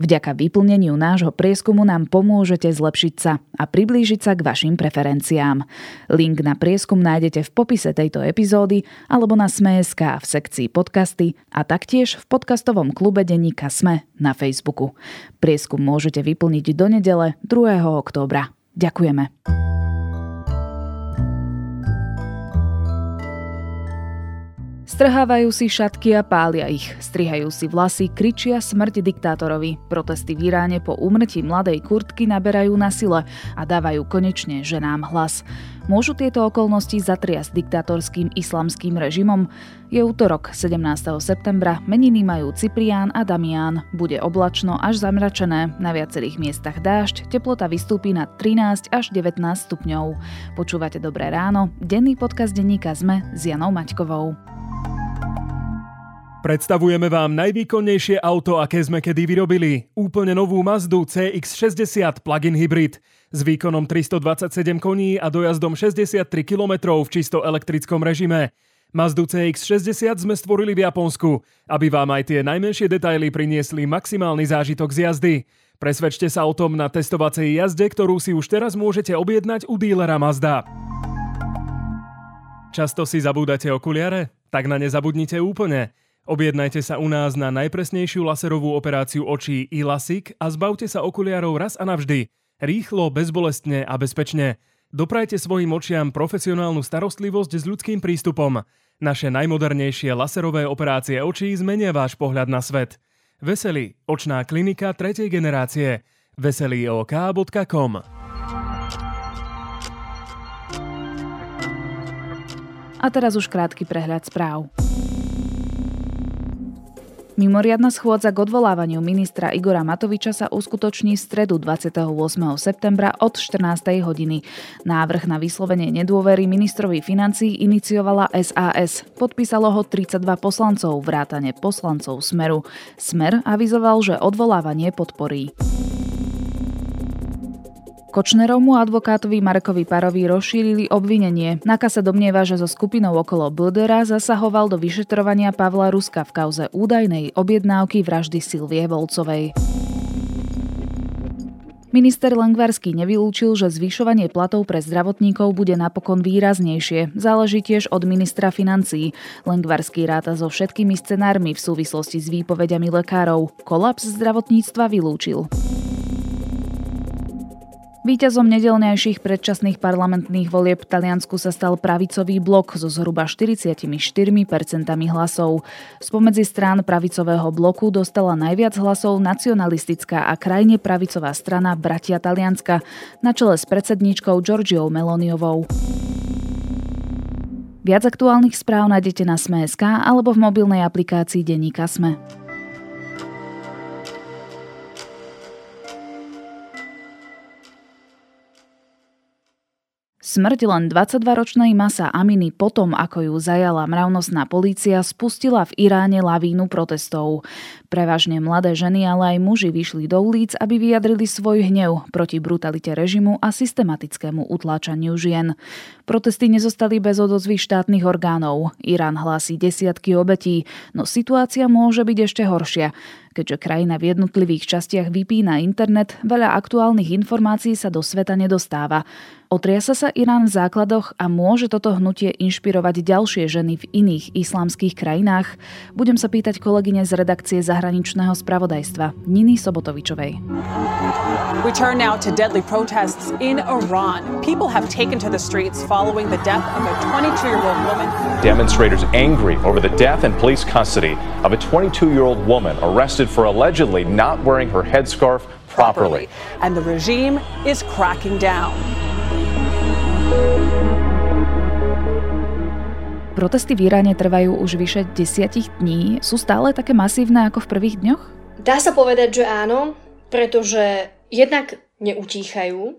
Vďaka vyplneniu nášho prieskumu nám pomôžete zlepšiť sa a priblížiť sa k vašim preferenciám. Link na prieskum nájdete v popise tejto epizódy alebo na Sme.sk v sekcii podcasty a taktiež v podcastovom klube denníka Sme na Facebooku. Prieskum môžete vyplniť do nedele 2. októbra. Ďakujeme. Strhávajú si šatky a pália ich, strihajú si vlasy, kričia smrť diktátorovi. Protesty v Iráne po úmrtí mladej kurtky naberajú na sile a dávajú konečne ženám hlas. Môžu tieto okolnosti zatriasť diktátorským islamským režimom? Je útorok, 17. septembra, meniny majú Ciprián a Damián. Bude oblačno až zamračené, na viacerých miestach dážď, teplota vystúpi na 13 až 19 stupňov. Počúvate Dobré ráno, denný podcast denníka ZME s Janou Maťkovou. Predstavujeme vám najvýkonnejšie auto, aké sme kedy vyrobili. Úplne novú Mazdu CX-60 plug-in hybrid s výkonom 327 koní a dojazdom 63 km v čisto elektrickom režime. Mazdu CX-60 sme stvorili v Japonsku, aby vám aj tie najmenšie detaily priniesli maximálny zážitok z jazdy. Presvedčte sa o tom na testovacej jazde, ktorú si už teraz môžete objednať u dílera Mazda. Často si zabúdate okuliare? Tak na ne zabudnite úplne. Objednajte sa u nás na najpresnejšiu laserovú operáciu očí iLasik a zbavte sa okuliarov raz a navždy. Rýchlo, bezbolestne a bezpečne. Doprajte svojim očiam profesionálnu starostlivosť s ľudským prístupom. Naše najmodernejšie laserové operácie očí zmenia váš pohľad na svet. Veselý, očná klinika tretej generácie. veselýok.com A teraz už krátky prehľad správ. Mimoriadna schôdza k odvolávaniu ministra Igora Matoviča sa uskutoční v stredu 28. septembra od 14. hodiny. Návrh na vyslovenie nedôvery ministrovi financií iniciovala SAS. Podpísalo ho 32 poslancov, vrátane poslancov Smeru. Smer avizoval, že odvolávanie podporí. Kočnerovmu advokátovi Markovi Parovi rozšírili obvinenie. Naka sa domnieva, že so skupinou okolo Bldera zasahoval do vyšetrovania Pavla Ruska v kauze údajnej objednávky vraždy Silvie Volcovej. Minister Lengvarský nevylúčil, že zvyšovanie platov pre zdravotníkov bude napokon výraznejšie. Záleží tiež od ministra financií. Lengvarský ráta so všetkými scenármi v súvislosti s výpovediami lekárov. Kolaps zdravotníctva vylúčil. Výťazom nedelnejších predčasných parlamentných volieb v Taliansku sa stal pravicový blok so zhruba 44% hlasov. Spomedzi strán pravicového bloku dostala najviac hlasov nacionalistická a krajne pravicová strana Bratia Talianska na čele s predsedníčkou Georgiou Meloniovou. Viac aktuálnych správ nájdete na Sme.sk alebo v mobilnej aplikácii Deníka Sme. Smrť len 22-ročnej Masa Aminy potom, ako ju zajala mravnostná polícia, spustila v Iráne lavínu protestov. Prevažne mladé ženy, ale aj muži vyšli do ulic, aby vyjadrili svoj hnev proti brutalite režimu a systematickému utláčaniu žien. Protesty nezostali bez odozvy štátnych orgánov. Irán hlási desiatky obetí, no situácia môže byť ešte horšia. Keďže krajina v jednotlivých častiach vypína internet, veľa aktuálnych informácií sa do sveta nedostáva. Otriasa sa Irán v základoch a môže toto hnutie inšpirovať ďalšie ženy v iných islamských krajinách? Budem sa pýtať kolegyne z redakcie zahraničného spravodajstva Niny Sobotovičovej. We turn now to deadly protests in Iran. People have taken to the streets following the death of a 22-year-old woman. Demonstrators angry over the death and police custody of a 22-year-old woman arrested arrested for allegedly not wearing her headscarf properly. And the regime is cracking down. Protesty v Iráne trvajú už vyše desiatich dní. Sú stále také masívne ako v prvých dňoch? Dá sa povedať, že áno, pretože jednak neutíchajú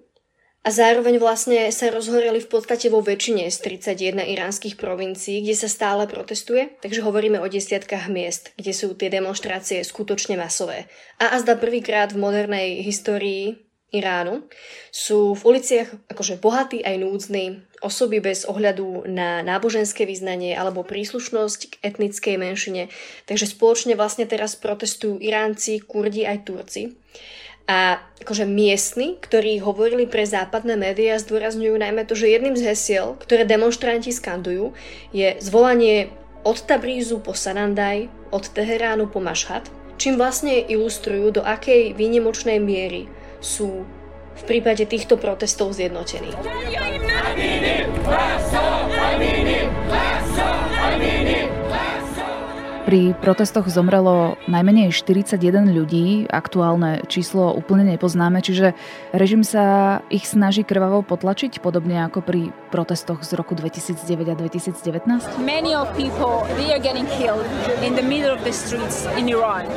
a zároveň vlastne sa rozhoreli v podstate vo väčšine z 31 iránskych provincií, kde sa stále protestuje, takže hovoríme o desiatkách miest, kde sú tie demonstrácie skutočne masové. A azda prvýkrát v modernej histórii Iránu sú v uliciach akože bohatí aj núdzni, osoby bez ohľadu na náboženské vyznanie alebo príslušnosť k etnickej menšine. Takže spoločne vlastne teraz protestujú Iránci, Kurdi aj Turci. A akože miestni, ktorí hovorili pre západné médiá, zdôrazňujú najmä to, že jedným z hesiel, ktoré demonstranti skandujú, je zvolanie od Tabrízu po Sanandaj, od Teheránu po Mašhad, čím vlastne ilustrujú, do akej výnimočnej miery sú v prípade týchto protestov zjednotení. Pri protestoch zomrelo najmenej 41 ľudí, aktuálne číslo úplne nepoznáme, čiže režim sa ich snaží krvavo potlačiť, podobne ako pri protestoch z roku 2009 a 2019? Many of people, they are getting killed in the middle of the streets in Iran.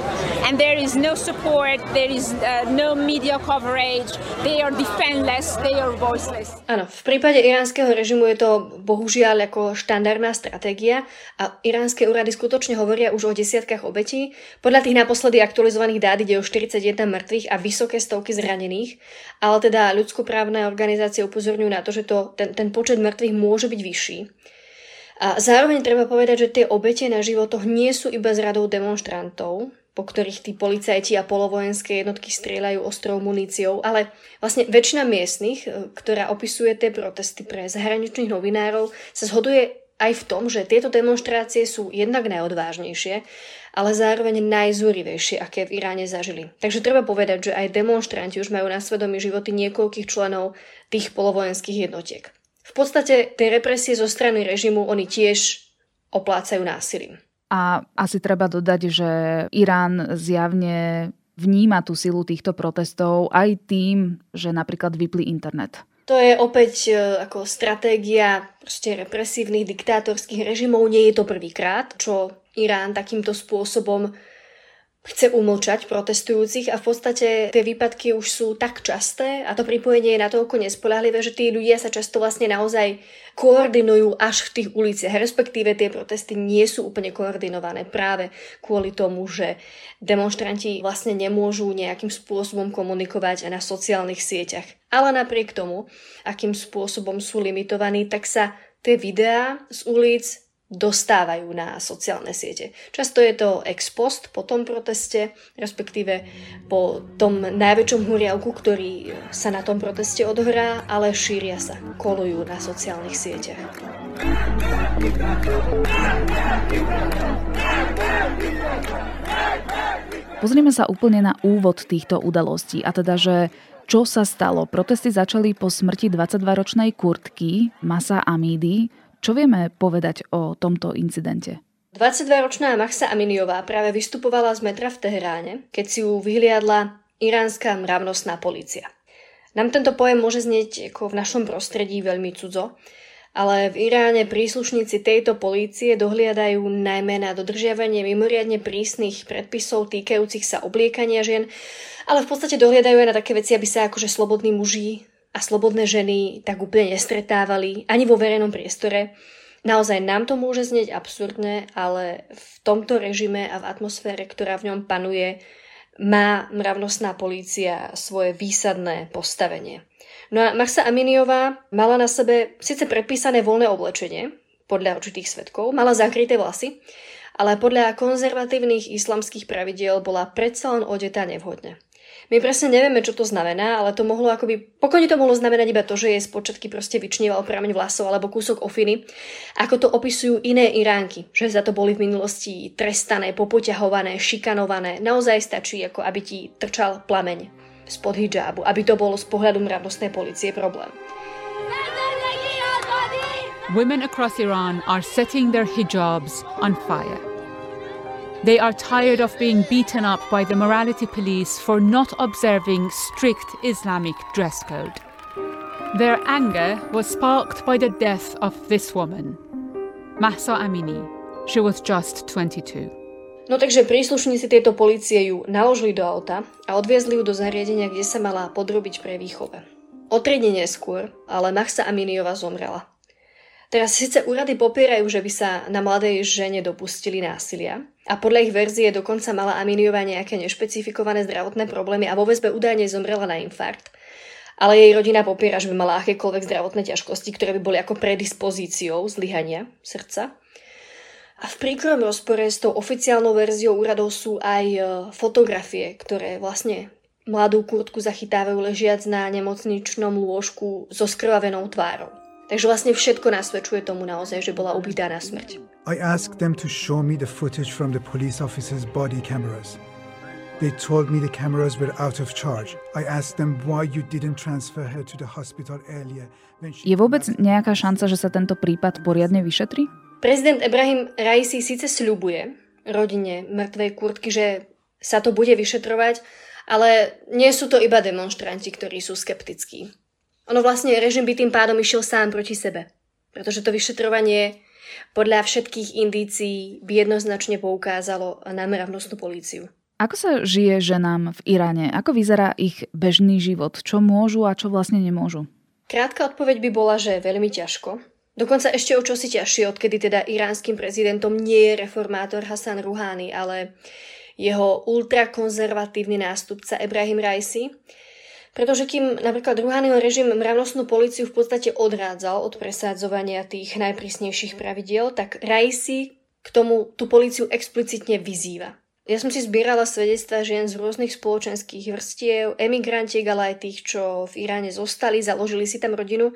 And there is no support, there is uh, no media coverage, they are defenseless, they are voiceless. Áno, v prípade iránskeho režimu je to bohužiaľ ako štandardná stratégia a iránske úrady skutočne hovoria hovoria už o desiatkách obetí. Podľa tých naposledy aktualizovaných dát ide o 41 mŕtvych a vysoké stovky zranených, ale teda ľudskoprávne organizácie upozorňujú na to, že to, ten, ten počet mŕtvych môže byť vyšší. A zároveň treba povedať, že tie obete na životoch nie sú iba z radou demonstrantov, po ktorých tí policajti a polovojenské jednotky strieľajú ostrou muníciou, ale vlastne väčšina miestnych, e, ktorá opisuje tie protesty pre zahraničných novinárov, sa zhoduje aj v tom, že tieto demonstrácie sú jednak najodvážnejšie, ale zároveň najzúrivejšie, aké v Iráne zažili. Takže treba povedať, že aj demonstranti už majú na svedomí životy niekoľkých členov tých polovojenských jednotiek. V podstate tie represie zo strany režimu oni tiež oplácajú násilím. A asi treba dodať, že Irán zjavne vníma tú silu týchto protestov aj tým, že napríklad vyplí internet. To je opäť e, ako stratégia proste represívnych diktátorských režimov. Nie je to prvýkrát, čo Irán takýmto spôsobom chce umlčať protestujúcich a v podstate tie výpadky už sú tak časté a to pripojenie je natoľko nespolahlivé, že tí ľudia sa často vlastne naozaj koordinujú až v tých uliciach, respektíve tie protesty nie sú úplne koordinované práve kvôli tomu, že demonstranti vlastne nemôžu nejakým spôsobom komunikovať na sociálnych sieťach. Ale napriek tomu, akým spôsobom sú limitovaní, tak sa tie videá z ulic dostávajú na sociálne siete. Často je to ex post po tom proteste, respektíve po tom najväčšom huriavku, ktorý sa na tom proteste odohrá, ale šíria sa, kolujú na sociálnych sieťach. Pozrieme sa úplne na úvod týchto udalostí, a teda, že čo sa stalo? Protesty začali po smrti 22-ročnej Kurtky Masa Amidi, čo vieme povedať o tomto incidente? 22-ročná Mahsa Aminiová práve vystupovala z metra v Teheráne, keď si ju vyhliadla iránska mravnostná policia. Nám tento pojem môže znieť ako v našom prostredí veľmi cudzo, ale v Iráne príslušníci tejto polície dohliadajú najmä na dodržiavanie mimoriadne prísnych predpisov týkajúcich sa obliekania žien, ale v podstate dohliadajú aj na také veci, aby sa akože slobodní muži a slobodné ženy tak úplne nestretávali ani vo verejnom priestore. Naozaj nám to môže znieť absurdne, ale v tomto režime a v atmosfére, ktorá v ňom panuje, má mravnostná polícia svoje výsadné postavenie. No a Marsa Aminiová mala na sebe síce predpísané voľné oblečenie, podľa určitých svetkov, mala zakryté vlasy, ale podľa konzervatívnych islamských pravidiel bola predsa len odetá nevhodne. My presne nevieme, čo to znamená, ale to mohlo akoby, pokojne to mohlo znamenať iba to, že jej z počiatky proste vyčnieval prameň vlasov alebo kúsok ofiny, ako to opisujú iné Iránky, že za to boli v minulosti trestané, popoťahované, šikanované. Naozaj stačí, ako aby ti trčal plameň spod hijabu, aby to bolo z pohľadu mravnostnej policie problém. Women across Iran are setting their hijabs on fire. They are tired of being beaten up by the morality police for not observing strict Islamic dress code. Their anger was sparked by the death of this woman, Mahsa Amini. She was just 22. No takže príslušníci tejto policie ju naložili do auta a odviezli ju do zariadenia, kde sa mala podrobiť pre výchove. O tri dní neskôr ale Mahsa Aminiova zomrela. Teraz síce úrady popierajú, že by sa na mladej žene dopustili násilia a podľa ich verzie dokonca mala Aminiova nejaké nešpecifikované zdravotné problémy a vo väzbe údajne zomrela na infarkt. Ale jej rodina popiera, že by mala akékoľvek zdravotné ťažkosti, ktoré by boli ako predispozíciou zlyhania srdca. A v príkrom rozpore s tou oficiálnou verziou úradov sú aj e, fotografie, ktoré vlastne mladú kurtku zachytávajú ležiac na nemocničnom lôžku so skrvavenou tvárou. Takže vlastne všetko nasvedčuje tomu naozaj, že bola ubitá na smrť. I asked them to show me the footage from the police officer's body cameras. They told me the cameras were out of charge. I asked them why you didn't transfer her to the hospital earlier. Je vôbec nejaká šanca, že sa tento prípad poriadne vyšetrí? Prezident Ibrahim Raisi síce sľubuje rodine mŕtvej kurtky, že sa to bude vyšetrovať, ale nie sú to iba demonstranti, ktorí sú skeptickí. Ono vlastne režim by tým pádom išiel sám proti sebe. Pretože to vyšetrovanie podľa všetkých indícií by jednoznačne poukázalo na mravnostnú políciu. Ako sa žije ženám v Iráne? Ako vyzerá ich bežný život? Čo môžu a čo vlastne nemôžu? Krátka odpoveď by bola, že veľmi ťažko. Dokonca ešte o čosi ťažšie, odkedy teda iránskym prezidentom nie je reformátor Hassan Rouhani, ale jeho ultrakonzervatívny nástupca Ibrahim Raisi, pretože kým napríklad Rouhaniho režim mravnostnú policiu v podstate odrádzal od presádzovania tých najprísnejších pravidiel, tak Raisi k tomu tú policiu explicitne vyzýva. Ja som si zbierala svedectva žien z rôznych spoločenských vrstiev, emigrantiek, ale aj tých, čo v Iráne zostali, založili si tam rodinu.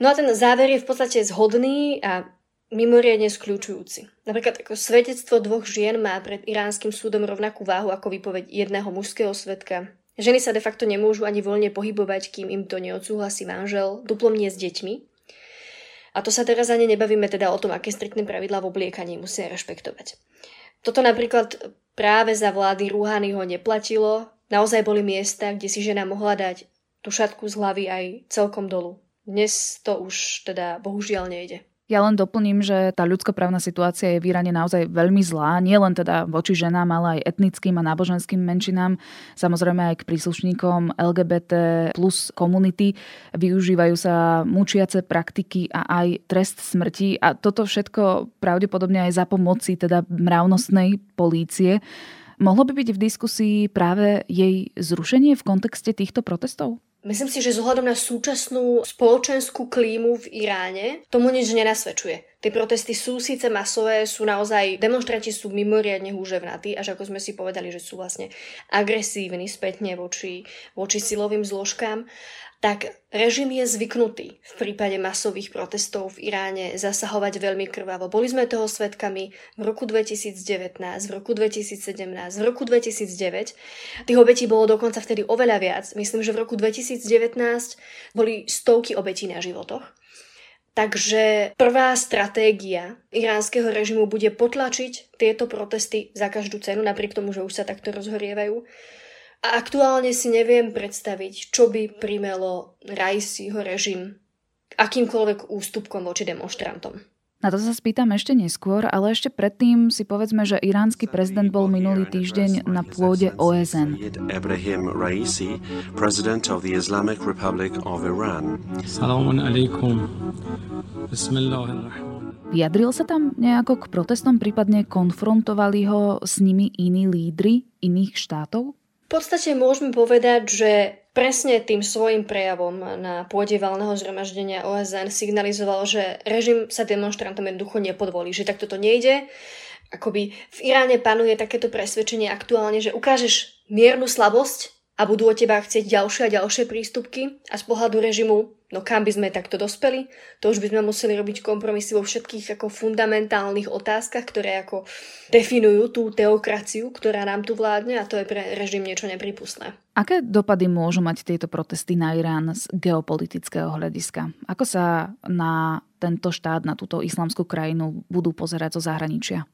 No a ten záver je v podstate zhodný a mimoriadne skľúčujúci. Napríklad ako svedectvo dvoch žien má pred iránskym súdom rovnakú váhu ako výpoveď jedného mužského svetka Ženy sa de facto nemôžu ani voľne pohybovať, kým im to neodsúhlasí manžel, duplom nie s deťmi. A to sa teraz ani nebavíme teda o tom, aké striktné pravidlá v obliekaní musia rešpektovať. Toto napríklad práve za vlády Rúhanyho neplatilo. Naozaj boli miesta, kde si žena mohla dať tú šatku z hlavy aj celkom dolu. Dnes to už teda bohužiaľ nejde. Ja len doplním, že tá ľudskoprávna situácia je v Iráne naozaj veľmi zlá, nielen teda voči ženám, ale aj etnickým a náboženským menšinám, samozrejme aj k príslušníkom LGBT plus komunity. Využívajú sa mučiace praktiky a aj trest smrti a toto všetko pravdepodobne aj za pomoci teda mravnostnej polície. Mohlo by byť v diskusii práve jej zrušenie v kontexte týchto protestov? Myslím si, že zohľadom na súčasnú spoločenskú klímu v Iráne tomu nič nenasvedčuje. Tie protesty sú síce masové, sú naozaj, demonstranti sú mimoriadne húževnatí, až ako sme si povedali, že sú vlastne agresívni spätne voči, voči silovým zložkám tak režim je zvyknutý v prípade masových protestov v Iráne zasahovať veľmi krvavo. Boli sme toho svetkami v roku 2019, v roku 2017, v roku 2009. Tých obetí bolo dokonca vtedy oveľa viac. Myslím, že v roku 2019 boli stovky obetí na životoch. Takže prvá stratégia iránskeho režimu bude potlačiť tieto protesty za každú cenu, napriek tomu, že už sa takto rozhorievajú a aktuálne si neviem predstaviť, čo by primelo Raisiho režim akýmkoľvek ústupkom voči demonstrantom. Na to sa spýtam ešte neskôr, ale ešte predtým si povedzme, že iránsky prezident bol minulý týždeň na pôde OSN. Ibrahim Raisi, president of the Islamic Republic of Iran. alaikum. Vyjadril sa tam nejako k protestom, prípadne konfrontovali ho s nimi iní lídry iných štátov? V podstate môžeme povedať, že presne tým svojim prejavom na pôde valného zhromaždenia OSN signalizoval, že režim sa demonstrantom jednoducho nepodvolí, že takto to nejde. Akoby v Iráne panuje takéto presvedčenie aktuálne, že ukážeš miernu slabosť a budú od teba chcieť ďalšie a ďalšie prístupky a z pohľadu režimu, no kam by sme takto dospeli, to už by sme museli robiť kompromisy vo všetkých ako fundamentálnych otázkach, ktoré ako definujú tú teokraciu, ktorá nám tu vládne a to je pre režim niečo nepripustné. Aké dopady môžu mať tieto protesty na Irán z geopolitického hľadiska? Ako sa na tento štát, na túto islamskú krajinu budú pozerať zo zahraničia?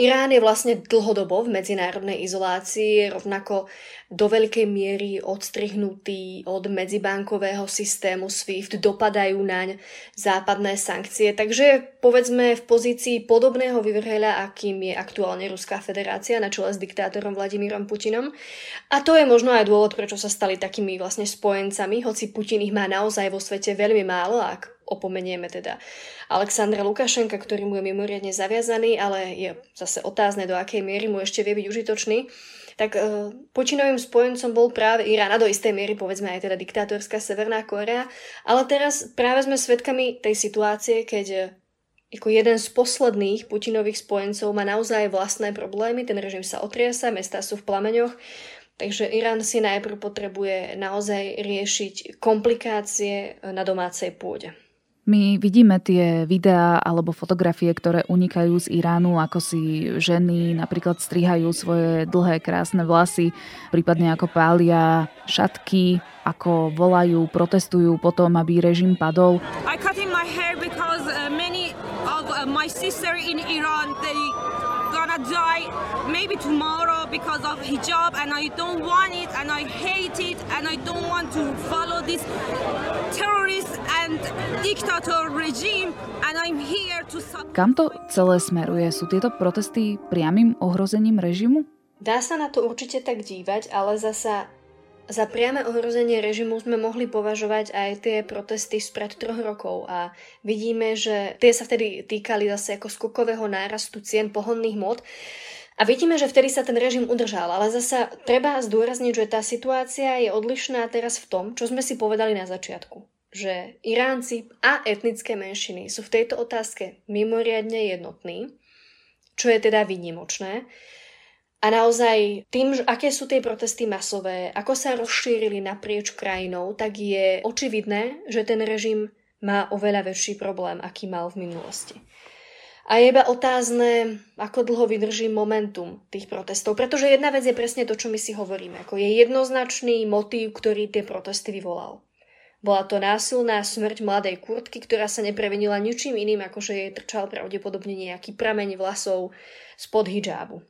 Irán je vlastne dlhodobo v medzinárodnej izolácii, rovnako do veľkej miery odstrihnutý od medzibankového systému SWIFT, dopadajú naň západné sankcie, takže povedzme v pozícii podobného vyvrheľa, akým je aktuálne Ruská federácia na čele s diktátorom Vladimírom Putinom. A to je možno aj dôvod, prečo sa stali takými vlastne spojencami, hoci Putin ich má naozaj vo svete veľmi málo, ak opomenieme teda Alexandra Lukašenka, ktorý mu je mimoriadne zaviazaný, ale je zase otázne, do akej miery mu ešte vie byť užitočný tak uh, Putinovým spojencom bol práve Irán a do istej miery povedzme aj teda diktátorská Severná Korea, ale teraz práve sme svedkami tej situácie, keď ako jeden z posledných Putinových spojencov má naozaj vlastné problémy, ten režim sa otriasa, mesta sú v plameňoch, takže Irán si najprv potrebuje naozaj riešiť komplikácie na domácej pôde. My vidíme tie videá alebo fotografie, ktoré unikajú z Iránu, ako si ženy napríklad strihajú svoje dlhé krásne vlasy, prípadne ako pália šatky, ako volajú, protestujú potom, aby režim padol. I cut in my hair because uh, many of uh, my sister in Iran, they die maybe tomorrow because of hijab and I don't want it and I hate it and I don't want to follow this terrorist and dictator regime and I'm here to... Kam to celé smeruje? Sú tieto protesty priamým ohrozením režimu? Dá sa na to určite tak dívať, ale zasa za priame ohrozenie režimu sme mohli považovať aj tie protesty spred troch rokov a vidíme, že tie sa vtedy týkali zase ako skokového nárastu cien pohonných mod. A vidíme, že vtedy sa ten režim udržal, ale zasa treba zdôrazniť, že tá situácia je odlišná teraz v tom, čo sme si povedali na začiatku. Že Iránci a etnické menšiny sú v tejto otázke mimoriadne jednotní, čo je teda výnimočné. A naozaj tým, aké sú tie protesty masové, ako sa rozšírili naprieč krajinou, tak je očividné, že ten režim má oveľa väčší problém, aký mal v minulosti. A je iba otázne, ako dlho vydrží momentum tých protestov. Pretože jedna vec je presne to, čo my si hovoríme. Ako je jednoznačný motív, ktorý tie protesty vyvolal. Bola to násilná smrť mladej kurtky, ktorá sa neprevenila ničím iným, ako že jej trčal pravdepodobne nejaký prameň vlasov spod hijabu.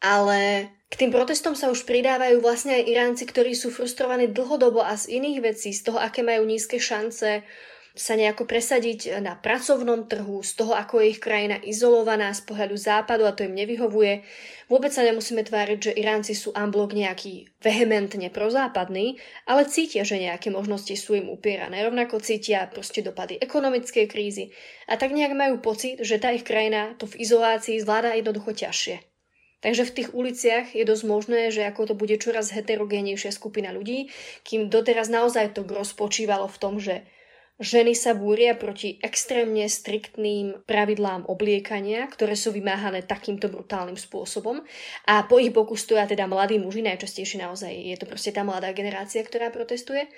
Ale k tým protestom sa už pridávajú vlastne aj Iránci, ktorí sú frustrovaní dlhodobo a z iných vecí, z toho, aké majú nízke šance sa nejako presadiť na pracovnom trhu, z toho, ako je ich krajina izolovaná z pohľadu západu a to im nevyhovuje. Vôbec sa nemusíme tváriť, že Iránci sú amblok nejaký vehementne prozápadný, ale cítia, že nejaké možnosti sú im upierané. Rovnako cítia proste dopady ekonomickej krízy a tak nejak majú pocit, že tá ich krajina to v izolácii zvláda jednoducho ťažšie. Takže v tých uliciach je dosť možné, že ako to bude čoraz heterogénejšia skupina ľudí, kým doteraz naozaj to gros spočívalo v tom, že ženy sa búria proti extrémne striktným pravidlám obliekania, ktoré sú vymáhané takýmto brutálnym spôsobom. A po ich boku stoja teda mladí muži, najčastejšie naozaj je to proste tá mladá generácia, ktorá protestuje,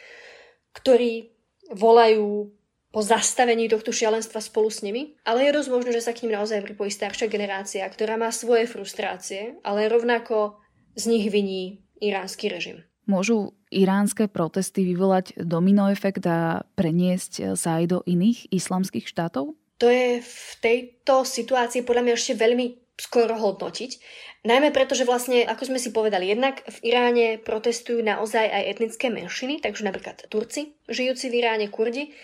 ktorí volajú po zastavení tohto šialenstva spolu s nimi, ale je dosť možné, že sa k ním naozaj pripojí staršia generácia, ktorá má svoje frustrácie, ale rovnako z nich viní iránsky režim. Môžu iránske protesty vyvolať domino efekt a preniesť sa aj do iných islamských štátov? To je v tejto situácii podľa mňa ešte veľmi skoro hodnotiť. Najmä preto, že vlastne, ako sme si povedali, jednak v Iráne protestujú naozaj aj etnické menšiny, takže napríklad Turci, žijúci v Iráne, Kurdi,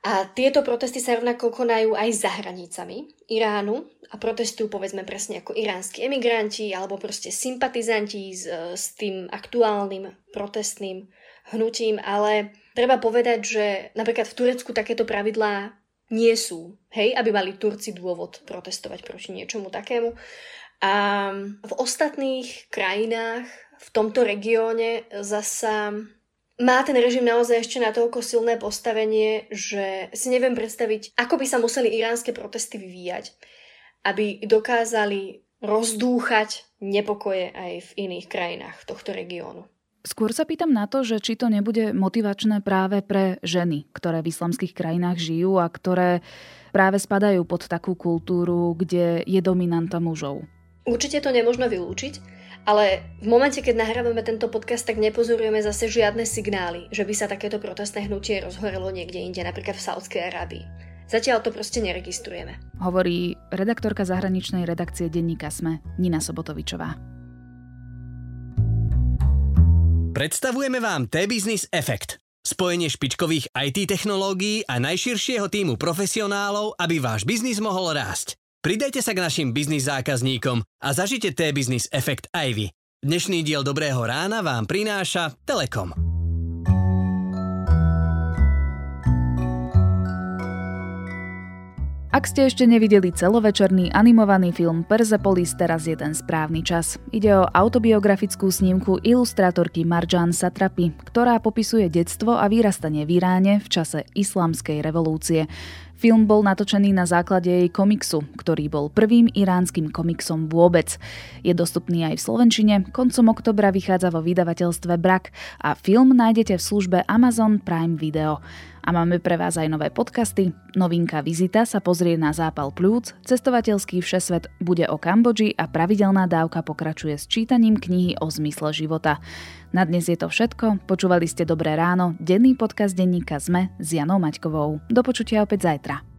a tieto protesty sa rovnako konajú aj za hranicami Iránu a protestujú povedzme presne ako iránsky emigranti alebo proste sympatizanti s, s tým aktuálnym protestným hnutím, ale treba povedať, že napríklad v Turecku takéto pravidlá nie sú, hej, aby mali Turci dôvod protestovať proti niečomu takému. A v ostatných krajinách v tomto regióne zasa má ten režim naozaj ešte natoľko silné postavenie, že si neviem predstaviť, ako by sa museli iránske protesty vyvíjať, aby dokázali rozdúchať nepokoje aj v iných krajinách tohto regiónu. Skôr sa pýtam na to, že či to nebude motivačné práve pre ženy, ktoré v islamských krajinách žijú a ktoré práve spadajú pod takú kultúru, kde je dominanta mužov. Určite to nemôžno vylúčiť, ale v momente, keď nahrávame tento podcast, tak nepozorujeme zase žiadne signály, že by sa takéto protestné hnutie rozhorelo niekde inde, napríklad v Saudskej Arábii. Zatiaľ to proste neregistrujeme. Hovorí redaktorka zahraničnej redakcie denníka SME Nina Sobotovičová. Predstavujeme vám T-Business Effect. Spojenie špičkových IT technológií a najširšieho týmu profesionálov, aby váš biznis mohol rásť. Pridajte sa k našim biznis zákazníkom a zažite T-Business Effect aj vy. Dnešný diel Dobrého rána vám prináša Telekom. Ak ste ešte nevideli celovečerný animovaný film Persepolis, teraz je ten správny čas. Ide o autobiografickú snímku ilustrátorky Marjan Satrapi, ktorá popisuje detstvo a vyrastanie v Iráne v čase islamskej revolúcie. Film bol natočený na základe jej komiksu, ktorý bol prvým iránskym komiksom vôbec. Je dostupný aj v Slovenčine, koncom oktobra vychádza vo vydavateľstve Brak a film nájdete v službe Amazon Prime Video. A máme pre vás aj nové podcasty. Novinka Vizita sa pozrie na zápal plúc, cestovateľský všesvet bude o Kambodži a pravidelná dávka pokračuje s čítaním knihy o zmysle života. Na dnes je to všetko. Počúvali ste Dobré ráno, denný podcast denníka ZME s Janou Maťkovou. Do počutia opäť zajtra.